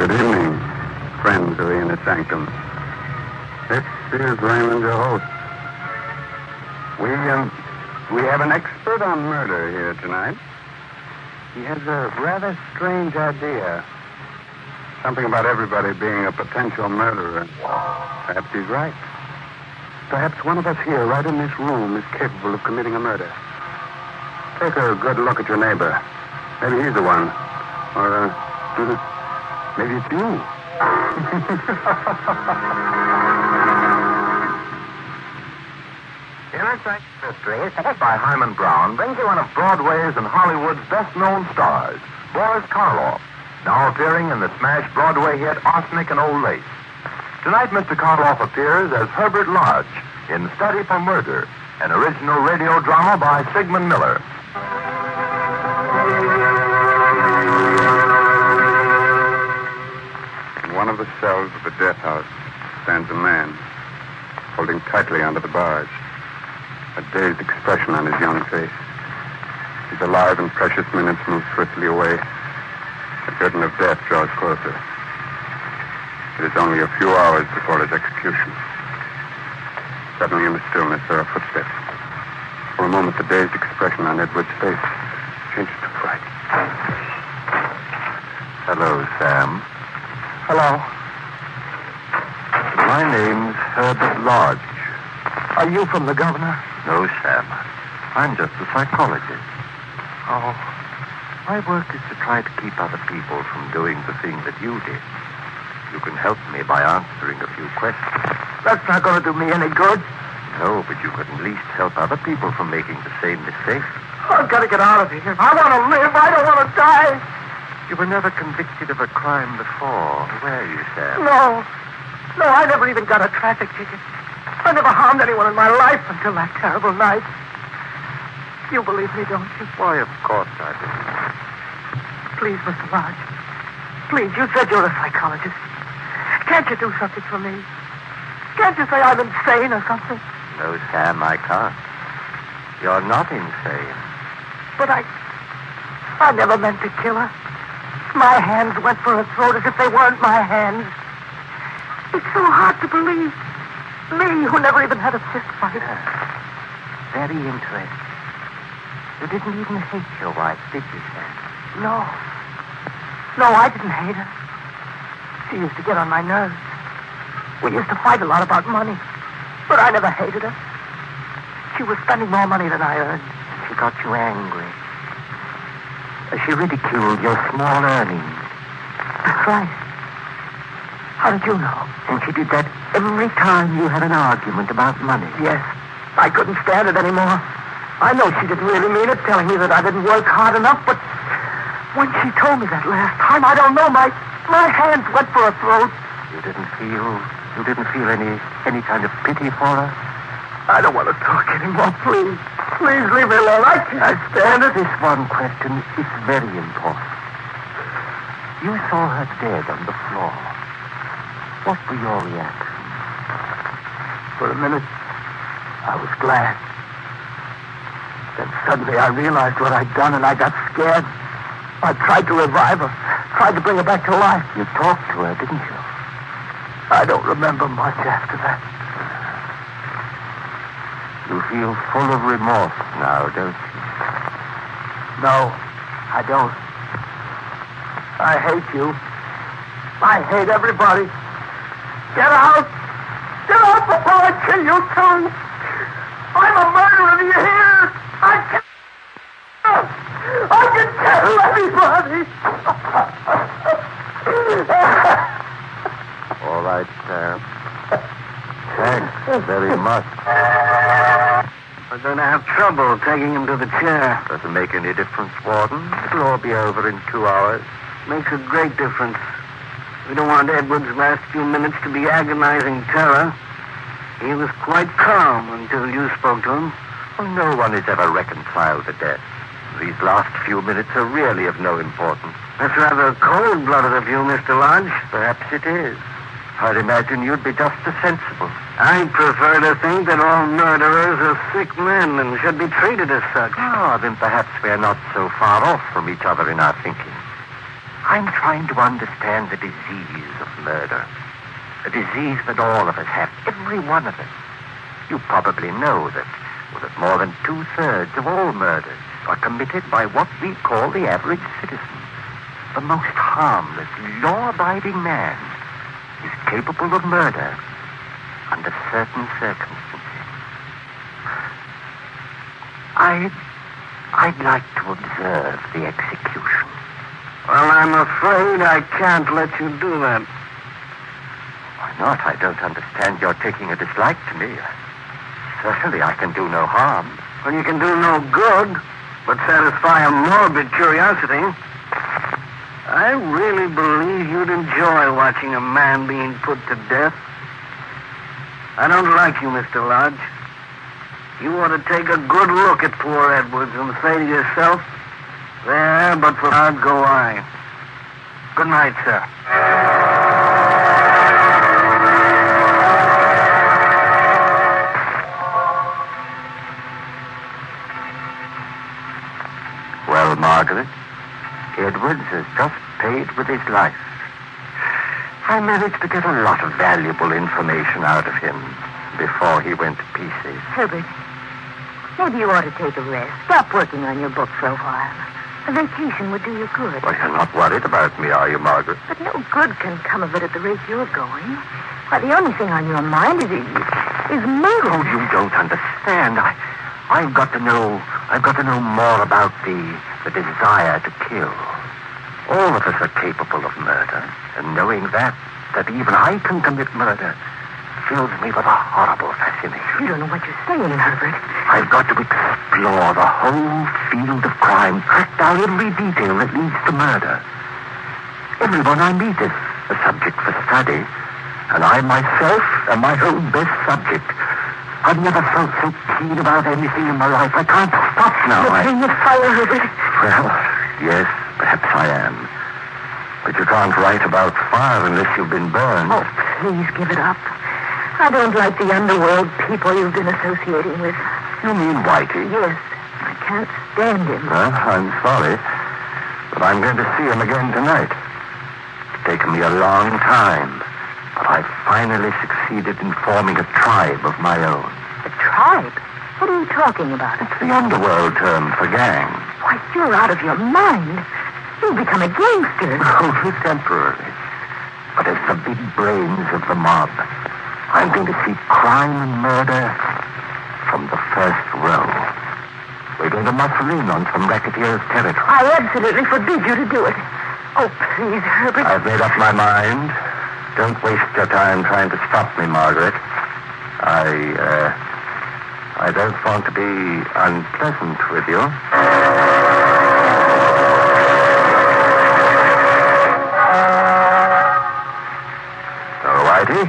Good evening, friends of the Inner Sanctum. This is Raymond, your host. We, um, we have an expert on murder here tonight. He has a rather strange idea. Something about everybody being a potential murderer. Perhaps he's right. Perhaps one of us here, right in this room, is capable of committing a murder. Take a good look at your neighbor. Maybe he's the one. Or, uh, maybe it's you. Inner Sanctum Mysteries, by Himan Brown, brings you one of Broadway's and Hollywood's best-known stars, Boris Karloff, now appearing in the smash Broadway hit Arsenic and Old Lace. Tonight, Mr. Karloff appears as Herbert Lodge in Study for Murder, an original radio drama by Sigmund Miller. The cells of the death house stands a man, holding tightly onto the bars, a dazed expression on his young face. His alive and precious minutes move swiftly away. The curtain of death draws closer. It is only a few hours before his execution. Suddenly, in the stillness, there are footsteps. For a moment, the dazed expression on Edward's face changes to fright. Hello, Sam. Hello. My name's Herbert Lodge. Are you from the governor? No, Sam. I'm just a psychologist. Oh. My work is to try to keep other people from doing the thing that you did. You can help me by answering a few questions. That's not going to do me any good. No, but you can at least help other people from making the same mistake. I've got to get out of here. I want to live. I don't want to die. You were never convicted of a crime before, were you, Sam? No. No, I never even got a traffic ticket. I never harmed anyone in my life until that terrible night. You believe me, don't you? Why, of course I do. Please, Mr. Lodge. Please, you said you're a psychologist. Can't you do something for me? Can't you say I'm insane or something? No, Sam, I can't. You're not insane. But I. I never meant to kill her. My hands went for her throat as if they weren't my hands. It's so hard to believe. Me, who never even had a fist fight. Very interesting. You didn't even hate your wife, did you, Sam? No. No, I didn't hate her. She used to get on my nerves. We used to fight a lot about money. But I never hated her. She was spending more money than I earned. She got you angry. She ridiculed your small earnings. That's right. How did you know? And she did that every time you had an argument about money. Yes. I couldn't stand it anymore. I know she didn't really mean it, telling me that I didn't work hard enough, but when she told me that last time, I don't know, my my hands went for her throat. You didn't feel you didn't feel any any kind of pity for her? I don't want to talk anymore, please. Please leave me alone. I can't stand it. This one question is very important. You saw her dead on the floor. What were your reactions? For a minute, I was glad. Then suddenly I realized what I'd done and I got scared. I tried to revive her, tried to bring her back to life. You talked to her, didn't you? I don't remember much after that. You feel full of remorse now, don't you? No, I don't. I hate you. I hate everybody. Get out! Get out before I kill you too! I'm a murderer, do you hear? I can I can kill everybody! All right, Sam. Thanks very much. We're going to have trouble taking him to the chair. Doesn't make any difference, Warden. It'll all be over in two hours. Makes a great difference. We don't want Edward's last few minutes to be agonizing terror. He was quite calm until you spoke to him. Well, no one is ever reconciled to death. These last few minutes are really of no importance. That's rather cold-blooded of you, Mr. Lodge. Perhaps it is. I'd imagine you'd be just as sensible. I prefer to think that all murderers are sick men and should be treated as such. Ah, then perhaps we're not so far off from each other in our thinking. I'm trying to understand the disease of murder. A disease that all of us have, every one of us. You probably know that, well, that more than two-thirds of all murders are committed by what we call the average citizen. The most harmless, law-abiding man is capable of murder under certain circumstances. I, I'd like to observe the execution. Well, I'm afraid I can't let you do that. Why not? I don't understand your taking a dislike to me. Certainly I can do no harm. Well, you can do no good but satisfy a morbid curiosity. I really believe you'd enjoy watching a man being put to death. I don't like you, Mr. Lodge. You ought to take a good look at poor Edwards and say to yourself, there, but for God go I. Good night, sir. Well, Margaret, Edwards has just paid with his life. I managed to get a lot of valuable information out of him before he went to pieces. Herbert, maybe you ought to take a rest. Stop working on your book for a while. A vacation would do you good. Well, you're not worried about me, are you, Margaret? But no good can come of it at the rate you're going. Why, the only thing on your mind is, is murder. Oh, you don't understand. I, I've got to know. I've got to know more about the the desire to kill. All of us are capable of murder, and knowing that, that even I can commit murder, fills me with a horrible fascination. You don't know what you're saying, Herbert. I've got to explore the whole field of crime, track down every detail that leads to murder. Everyone I meet is a subject for study, and I myself am my own best subject. I've never felt so keen about anything in my life. I can't stop now. You're playing with fire, Herbert. Well, yes, perhaps I am. But you can't write about fire unless you've been burned. Oh, please give it up. I don't like the underworld people you've been associating with. You mean Whitey? Yes, I can't stand him. Well, I'm sorry, but I'm going to see him again tonight. It's taken me a long time, I've finally succeeded in forming a tribe of my own. A tribe? What are you talking about? It's the underworld term for gang. Why, you're out of your mind. You've become a gangster. Oh, Only temporarily. But as the big brains of the mob, I'm going to see crime and murder from the first row. We're going to muscle in on some racketeers' territory. I absolutely forbid you to do it. Oh, please, Herbert. I've made up my mind. Don't waste your time trying to stop me, Margaret. I, uh, I don't want to be unpleasant with you. So, Whitey,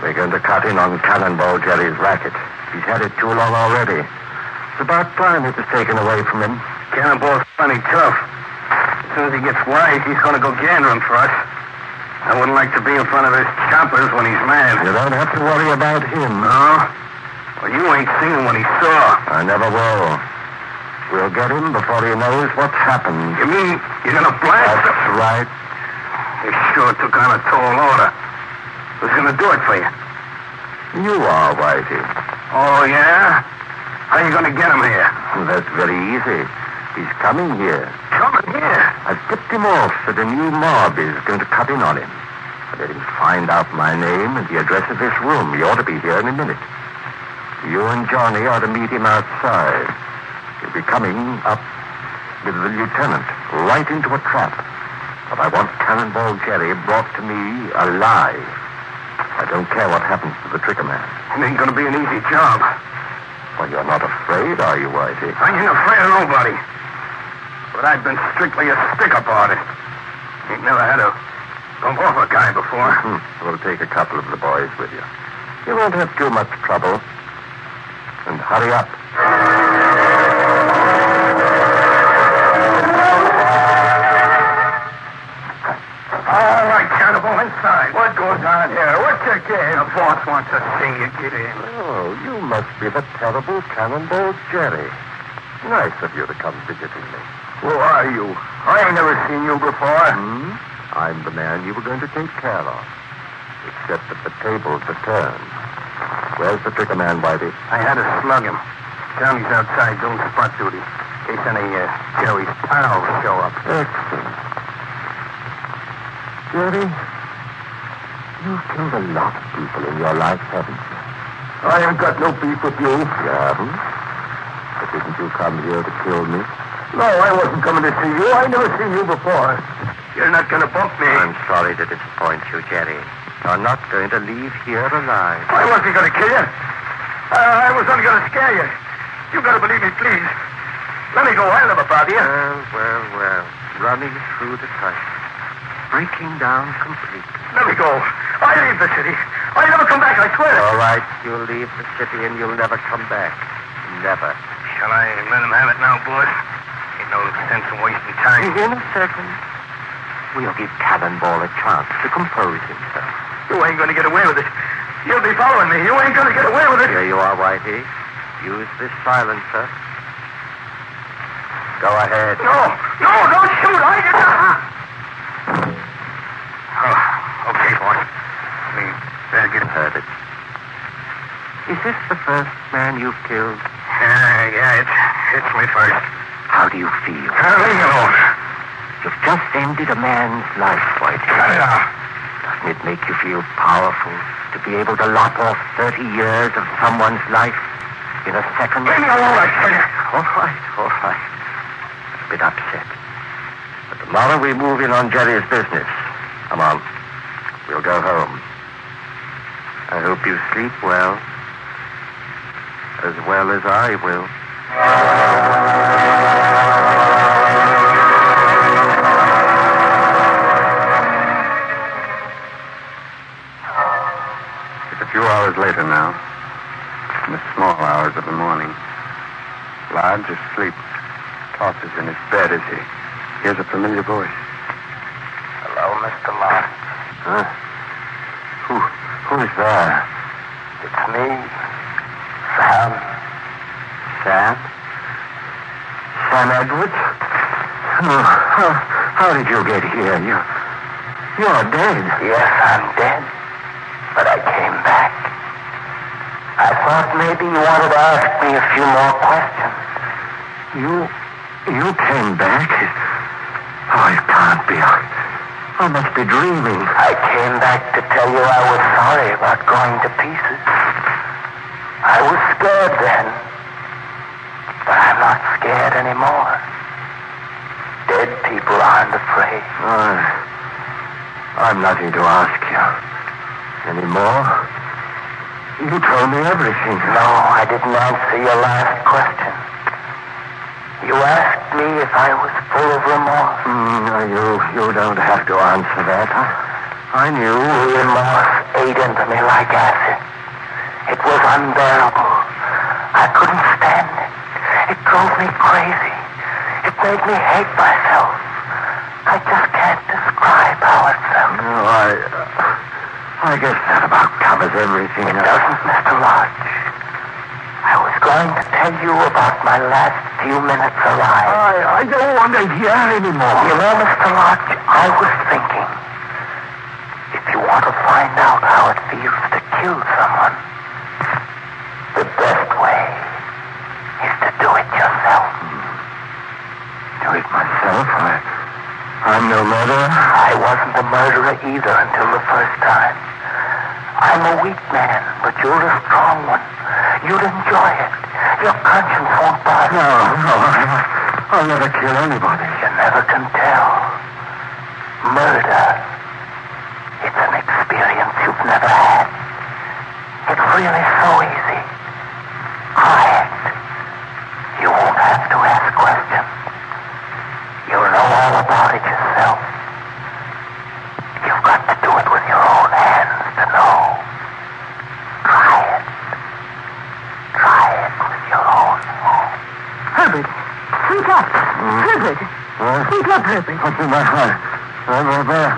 we're going to cut in on Cannonball Jerry's racket. He's had it too long already. It's about time it was taken away from him. Cannonball's funny tough. As soon as he gets wise, he's going to go gandering for us. I wouldn't like to be in front of his choppers when he's mad. You don't have to worry about him. No? Well, you ain't seen what he saw. I never will. We'll get him before he knows what's happened. You mean you're going to blast him? That's right. He sure took on a tall order. Who's going to do it for you? You are, Whitey. Oh, yeah? How you going to get him here? That's very easy. He's coming here. Coming here. I've tipped him off that a new mob is going to cut in on him. I let him find out my name and the address of this room. He ought to be here in a minute. You and Johnny are to meet him outside. He'll be coming up with the lieutenant right into a trap. But I want Cannonball Jerry brought to me alive. I don't care what happens to the tricker man. It ain't going to be an easy job. Well, you're not afraid, are you, Whitey? I ain't afraid of nobody. But I've been strictly a stick-up artist. Ain't never had a bump off a guy before. Hmm. We'll take a couple of the boys with you. You won't have too much trouble. And hurry up. All right, Cannonball, inside. What goes on here? What's your game? The boss wants to see you get in. Oh, you must be the terrible Cannonball Jerry. Nice of you to come visiting me. Who are you? I ain't never seen you before. Hmm? I'm the man you were going to take care of. Except that the tables are turned. Where's the trigger man, Whitey? I had to slug him. Johnny's outside doing spot duty. In case any uh, Jerry's pals show up. Excellent. Jerry, you've killed a lot of people in your life, haven't you? I ain't got no beef with you. You haven't? But didn't you come here to kill me? No, I wasn't coming to see you. I never seen you before. You're not going to bump me. I'm sorry to disappoint you, Jerry. You're not going to leave here alive. I wasn't going to kill you. Uh, I was only going to scare you. You got to believe me, please. Let me go. I'll never bother you. Well, well, well. Running through the sight. Breaking down completely. Let me go. I leave the city. I'll never come back, I swear. All right, you'll leave the city and you'll never come back. Never. Shall I let him have it now, boss? Ain't no sense in wasting time. In a second, we'll give Cannonball a chance to compose himself. You ain't going to get away with it. You'll be following me. You ain't going to get away with it. Here you are, Whitey. Use this silencer. Go ahead. No, no, don't shoot. I did not. Oh, okay, boss. We better get Heard it. Is this the first man you've killed? Uh, yeah, it's, it's my first. Do you feel? Me alone. You've just ended a man's life, it out. Doesn't it make you feel powerful to be able to lop off 30 years of someone's life in a second? Leave me alone, I tell you. All right, all right. A bit upset. But tomorrow we move in on Jerry's business. Come on. We'll go home. I hope you sleep well. As well as I will. Later now. In the small hours of the morning. Lodge asleep. Tosses in his bed as he hears a familiar voice. Hello, Mr. Lodge. Huh? Who, who's there? It's me, Sam. Sam? Sam Edwards? Oh, how, how did you get here? You, you're dead. Yes, I'm dead. But I came back. I thought maybe you wanted to ask me a few more questions. You, you came back? Oh, it can't be. I, I must be dreaming. I came back to tell you I was sorry about going to pieces. I was scared then. But I'm not scared anymore. Dead people aren't afraid. I, I'm nothing to ask you. Anymore? You told me everything. No, I didn't answer your last question. You asked me if I was full of remorse. Mm, no, you, you don't have to answer that. I, I knew. Remorse ate into me like acid. It was unbearable. I couldn't stand it. It drove me crazy. It made me hate myself. I just can't describe how it felt. No, I, I guess that about covers everything. It doesn't, Mr. Lodge. I was going to tell you about my last few minutes alive. I, I don't want to hear anymore. You know, Mr. Lodge, I was thinking. If you want to find out how it feels to kill someone, the best way is to do it yourself. Hmm. Do it myself. I, I'm no murderer. I wasn't a murderer either until the first time. I'm a weak man, but you're a strong one. You'd enjoy it. Your conscience won't bother. You. No, no, I, I'll never kill anybody. You never can tell. Murder. It's an experience you've never had. It's really so easy. Quiet. You won't have to ask questions. You'll know all about it yourself. You've got to do it with your own hands to know. Try it. Try it with your own hands. Herbert, wake up. Herbert, What? wake up, Herbert. What's in my heart? Where, where, where,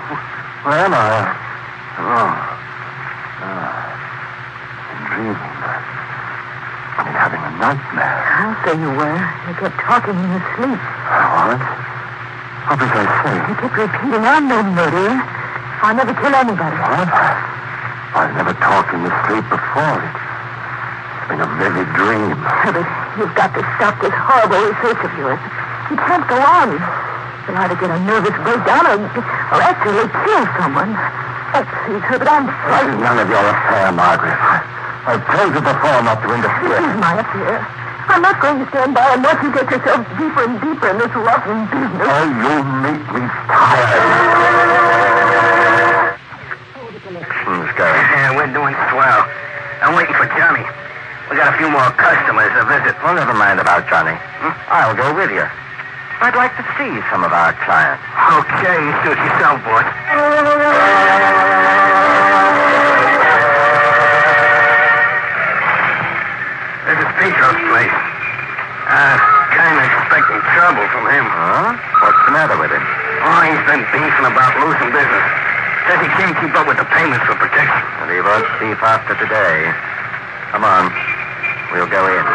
where am I? Oh. I'm dreaming. I'm having a nightmare. I'll say you were. You kept talking in your sleep. Florence. What was I saying? You keep repeating, I'm no murderer. I'll never kill anybody. What? I've never talked in the street before. It's been a vivid dream. Herbert, you've got to stop this horrible research of yours. You can't go on. You'll either get a nervous breakdown or, or actually kill someone. Oh, please, Herbert, I'm This is none of your affair, Margaret. I've told you before not to This interfere. is my affair. I'm not going to stand by and watch you get yourself deeper and deeper in this rotten business. Oh, you make me tired. Elections going. Yeah, we're doing swell. I'm waiting for Johnny. We got a few more customers to visit. Well, never mind about Johnny. I'll go with you. I'd like to see some of our clients. Okay, suit yourself, boss. This is Petro's place. Uh, kind of expecting trouble from him. Huh? What's the matter with him? Oh, he's been beefing about losing business. Says he can't keep up with the payments for protection. And he won't thief after today. Come on. We'll go in.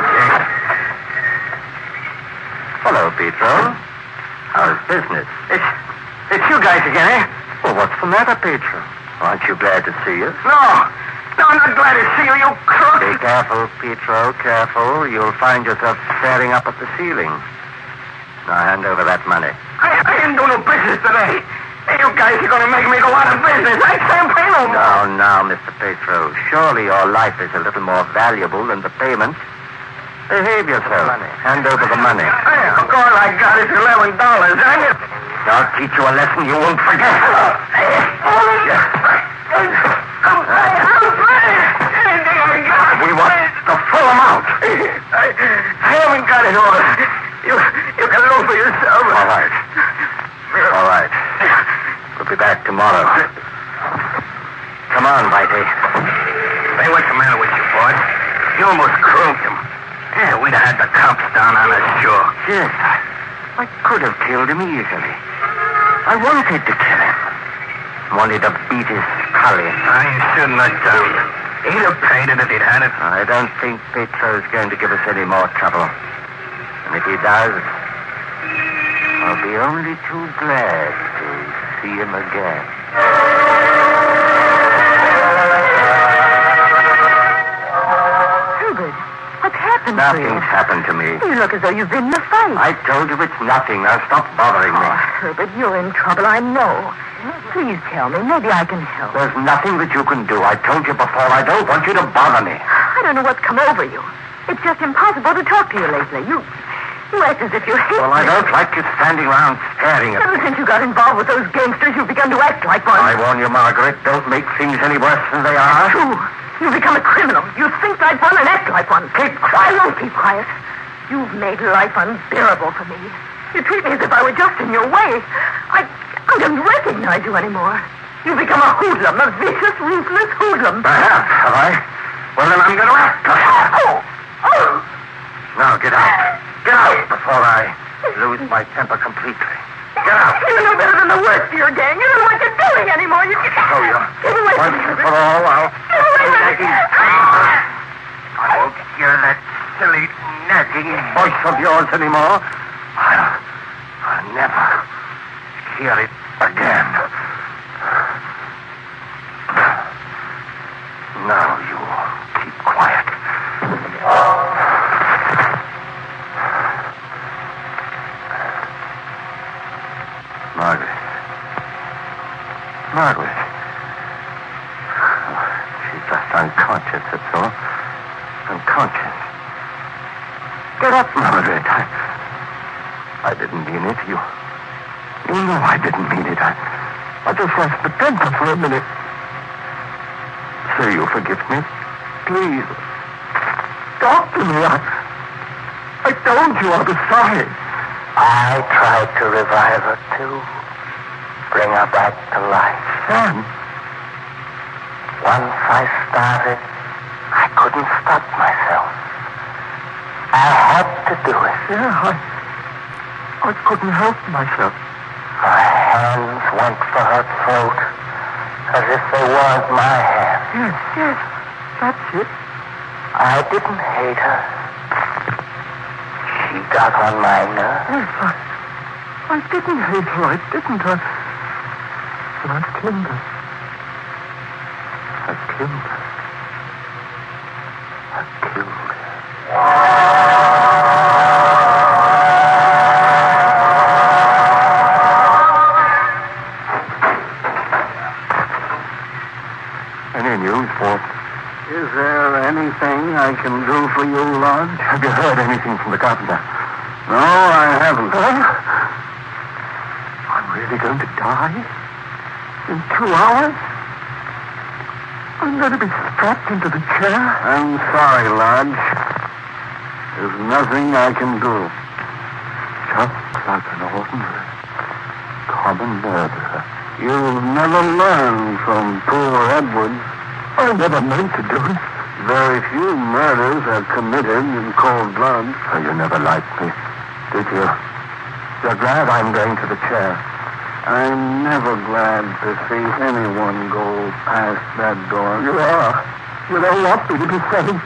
Hello, Petro. How's business? It's, it's you guys again, eh? Well, what's the matter, Petro? Aren't you glad to see us? No. No, I'm not glad to see you, you crook. Be careful, Petro, careful. You'll find yourself staring up at the ceiling. Now hand over that money. I, I didn't do no business today. You guys are going to make me go out of business. I can't pay no more. Now, now, Mr. Petro, surely your life is a little more valuable than the payment. Behave yourself. Hand over the money. Hey, all I got is eleven dollars. I'll teach you a lesson you won't forget. We want the full amount. I, I haven't got it all. You, you can know for yourself. All right. All right. We'll be back tomorrow. Come on, Whitey. Hey, what's the matter with you, boy? You almost croaked him. Yeah, we'd have had the cops down on us, sure. Yes, I could have killed him easily. I wanted to kill him. Wanted to beat his skull in. I shouldn't have done it. He'd have paid it if he'd had it. I don't think Petro's going to give us any more trouble. And if he does, I'll be only too glad to see him again. Happened? Nothing's happened to me. You look as though you've been in a fight. I told you it's nothing. Now stop bothering me. Oh, Herbert, you're in trouble, I know. Please tell me. Maybe I can help. There's nothing that you can do. I told you before. I don't want you to bother me. I don't know what's come over you. It's just impossible to talk to you lately. You, you act as if you hate Well, I me. don't like you standing around Ever since you got involved with those gangsters, you've begun to act like one. I warn you, Margaret, don't make things any worse than they are. True. You've become a criminal. You think like one and act like one. Keep quiet. I won't keep quiet. You've made life unbearable for me. You treat me as if I were just in your way. I, I don't recognize you anymore. You've become a hoodlum, a vicious, ruthless hoodlum. Perhaps, have I? Well, then I'm going to act. Oh! Oh! Now, get out. Get out before I lose my temper completely. Get out. You're no better than the worst of your gang. You don't know what you're doing anymore. You can... show oh, you. Get away from Once and for all, I'll... Get away me. I won't hear that silly, nagging voice of yours anymore. I'll, I'll never hear it again. Now you keep quiet. Margaret. Margaret. She's just unconscious, that's all. Unconscious. Get up, Margaret. I, I didn't mean it. You, you know I didn't mean it. I, I just lost the temper for a minute. Say you'll forgive me. Please. Talk to me. I, I told you I was sorry. I tried to revive her, too. Bring her back to life. Son, Once I started, I couldn't stop myself. I had to do it. yeah, I, I couldn't help myself. Hands went for her throat as if they weren't my hands. Yes, yes, that's it. I didn't hate her. She got on my nerves. Yes, I, I didn't, hate her. I didn't. I... But I've killed her. I've killed her. I've killed her. Any news, Fort? Is there anything I can do for you, Lodge? Have you heard anything from the carpenter? No, I haven't. Huh? I'm really going to die? In two hours? I'm going to be strapped into the chair? I'm sorry, Lodge. There's nothing I can do. Just like an ordinary, common murderer. You've never learned from poor Edwards. I never meant to do it. Very few murders are committed in cold blood. So you never liked me, did you? You're glad I'm going to the chair. I'm never glad to see anyone go past that door. You are. You don't want me to be saved.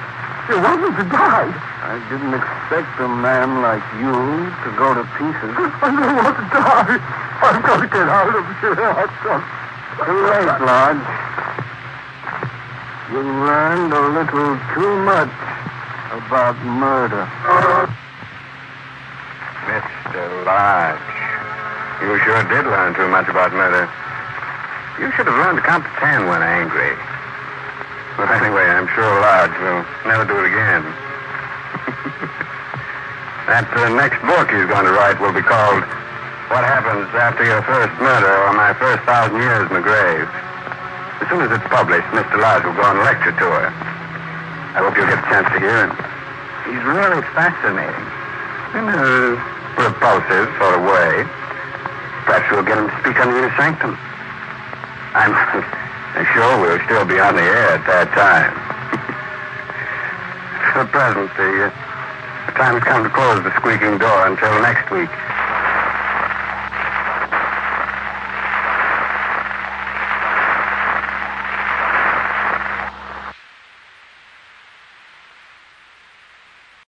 You want me to die. I didn't expect a man like you to go to pieces. I don't want to die. Going to get out of here. I've done. Too late, Lodge. You learned a little too much about murder. Mr. Lodge, you sure did learn too much about murder. You should have learned to count to ten when angry. But anyway, I'm sure Lodge will never do it again. that uh, next book he's going to write will be called What Happens After Your First Murder or My First Thousand Years in the Grave. As soon as it's published, Mr. Lodge will go on a lecture tour. I hope you'll get a chance to hear him. He's really fascinating. In a repulsive sort of way. Perhaps we'll get him to speak on the inner sanctum. I'm, I'm sure we'll still be on the air at that time. For the present, the, uh, the time has come to close the squeaking door until next week.